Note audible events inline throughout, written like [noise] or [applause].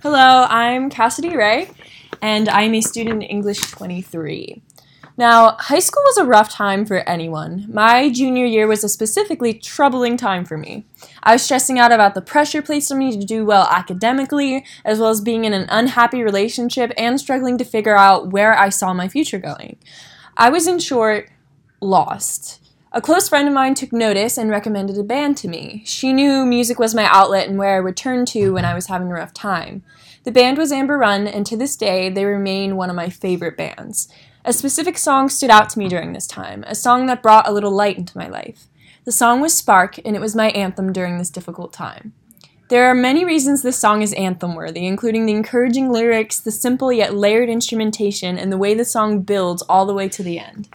Hello, I'm Cassidy Ray, and I'm a student in English 23. Now, high school was a rough time for anyone. My junior year was a specifically troubling time for me. I was stressing out about the pressure placed on me to do well academically, as well as being in an unhappy relationship and struggling to figure out where I saw my future going. I was, in short, lost. A close friend of mine took notice and recommended a band to me. She knew music was my outlet and where I would turn to when I was having a rough time. The band was Amber Run, and to this day, they remain one of my favorite bands. A specific song stood out to me during this time, a song that brought a little light into my life. The song was Spark, and it was my anthem during this difficult time. There are many reasons this song is anthem worthy, including the encouraging lyrics, the simple yet layered instrumentation, and the way the song builds all the way to the end.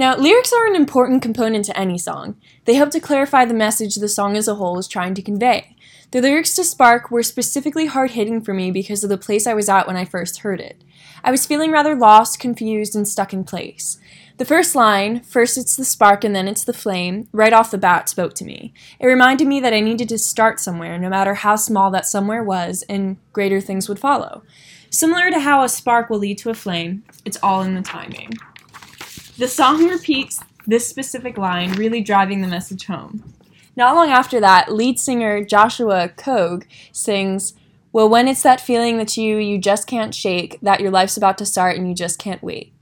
Now, lyrics are an important component to any song. They help to clarify the message the song as a whole is trying to convey. The lyrics to Spark were specifically hard hitting for me because of the place I was at when I first heard it. I was feeling rather lost, confused, and stuck in place. The first line, first it's the spark and then it's the flame, right off the bat spoke to me. It reminded me that I needed to start somewhere, no matter how small that somewhere was, and greater things would follow. Similar to how a spark will lead to a flame, it's all in the timing. The song repeats this specific line, really driving the message home. Not long after that, lead singer Joshua Keogh sings, Well, when it's that feeling that you you just can't shake, that your life's about to start and you just can't wait.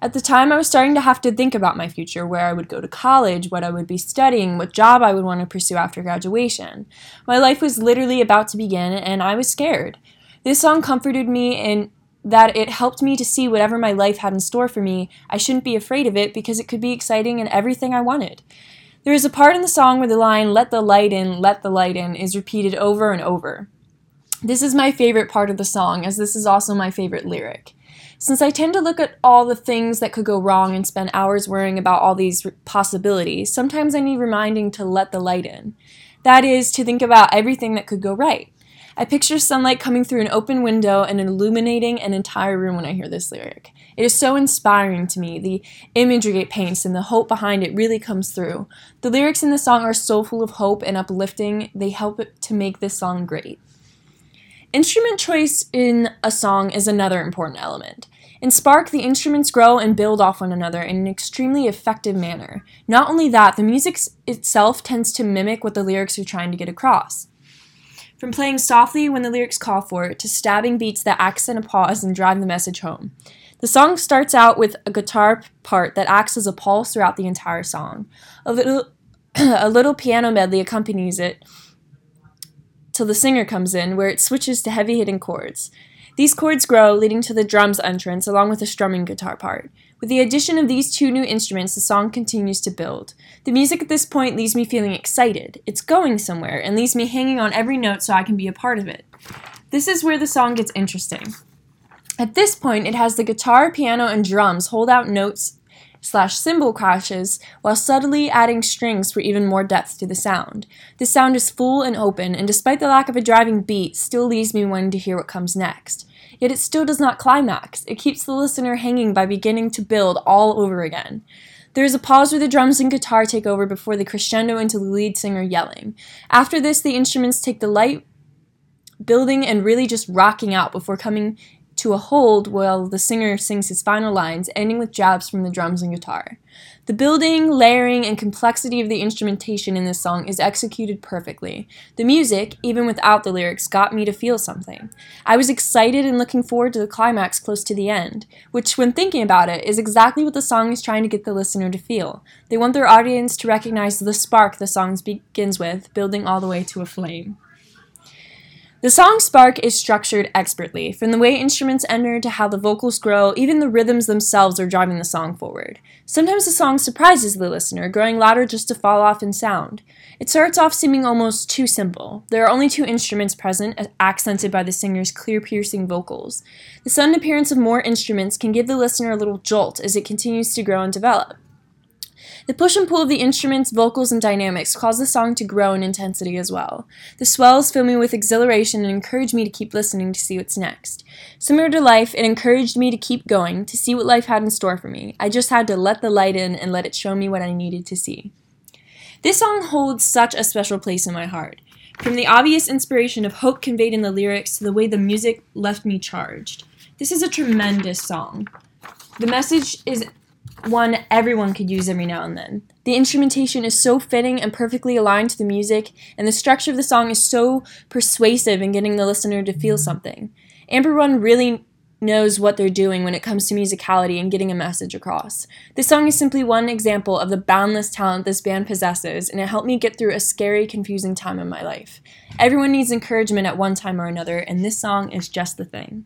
At the time, I was starting to have to think about my future, where I would go to college, what I would be studying, what job I would want to pursue after graduation. My life was literally about to begin, and I was scared. This song comforted me in that it helped me to see whatever my life had in store for me, I shouldn't be afraid of it because it could be exciting and everything I wanted. There is a part in the song where the line, let the light in, let the light in, is repeated over and over. This is my favorite part of the song, as this is also my favorite lyric. Since I tend to look at all the things that could go wrong and spend hours worrying about all these possibilities, sometimes I need reminding to let the light in. That is, to think about everything that could go right. I picture sunlight coming through an open window and illuminating an entire room when I hear this lyric. It is so inspiring to me. The imagery it paints and the hope behind it really comes through. The lyrics in the song are so full of hope and uplifting, they help to make this song great. Instrument choice in a song is another important element. In Spark, the instruments grow and build off one another in an extremely effective manner. Not only that, the music itself tends to mimic what the lyrics are trying to get across. From playing softly when the lyrics call for it to stabbing beats that accent a pause and drive the message home. The song starts out with a guitar part that acts as a pulse throughout the entire song. A little [clears throat] a little piano medley accompanies it till the singer comes in, where it switches to heavy hitting chords. These chords grow, leading to the drums entrance along with a strumming guitar part. With the addition of these two new instruments, the song continues to build. The music at this point leaves me feeling excited. It's going somewhere and leaves me hanging on every note so I can be a part of it. This is where the song gets interesting. At this point, it has the guitar, piano, and drums hold out notes slash cymbal crashes while subtly adding strings for even more depth to the sound. The sound is full and open, and despite the lack of a driving beat, still leaves me wanting to hear what comes next yet it still does not climax. It keeps the listener hanging by beginning to build all over again. There is a pause where the drums and guitar take over before the crescendo into the lead singer yelling. After this, the instruments take the light building and really just rocking out before coming to a hold while the singer sings his final lines, ending with jabs from the drums and guitar. The building, layering, and complexity of the instrumentation in this song is executed perfectly. The music, even without the lyrics, got me to feel something. I was excited and looking forward to the climax close to the end, which, when thinking about it, is exactly what the song is trying to get the listener to feel. They want their audience to recognize the spark the song begins with, building all the way to a flame. The song Spark is structured expertly, from the way instruments enter to how the vocals grow, even the rhythms themselves are driving the song forward. Sometimes the song surprises the listener, growing louder just to fall off in sound. It starts off seeming almost too simple. There are only two instruments present, accented by the singer's clear, piercing vocals. The sudden appearance of more instruments can give the listener a little jolt as it continues to grow and develop. The push and pull of the instruments, vocals, and dynamics cause the song to grow in intensity as well. The swells fill me with exhilaration and encourage me to keep listening to see what's next. Similar to life, it encouraged me to keep going, to see what life had in store for me. I just had to let the light in and let it show me what I needed to see. This song holds such a special place in my heart. From the obvious inspiration of hope conveyed in the lyrics to the way the music left me charged. This is a tremendous song. The message is one everyone could use every now and then. The instrumentation is so fitting and perfectly aligned to the music, and the structure of the song is so persuasive in getting the listener to feel something. Amber Run really knows what they're doing when it comes to musicality and getting a message across. This song is simply one example of the boundless talent this band possesses, and it helped me get through a scary, confusing time in my life. Everyone needs encouragement at one time or another, and this song is just the thing.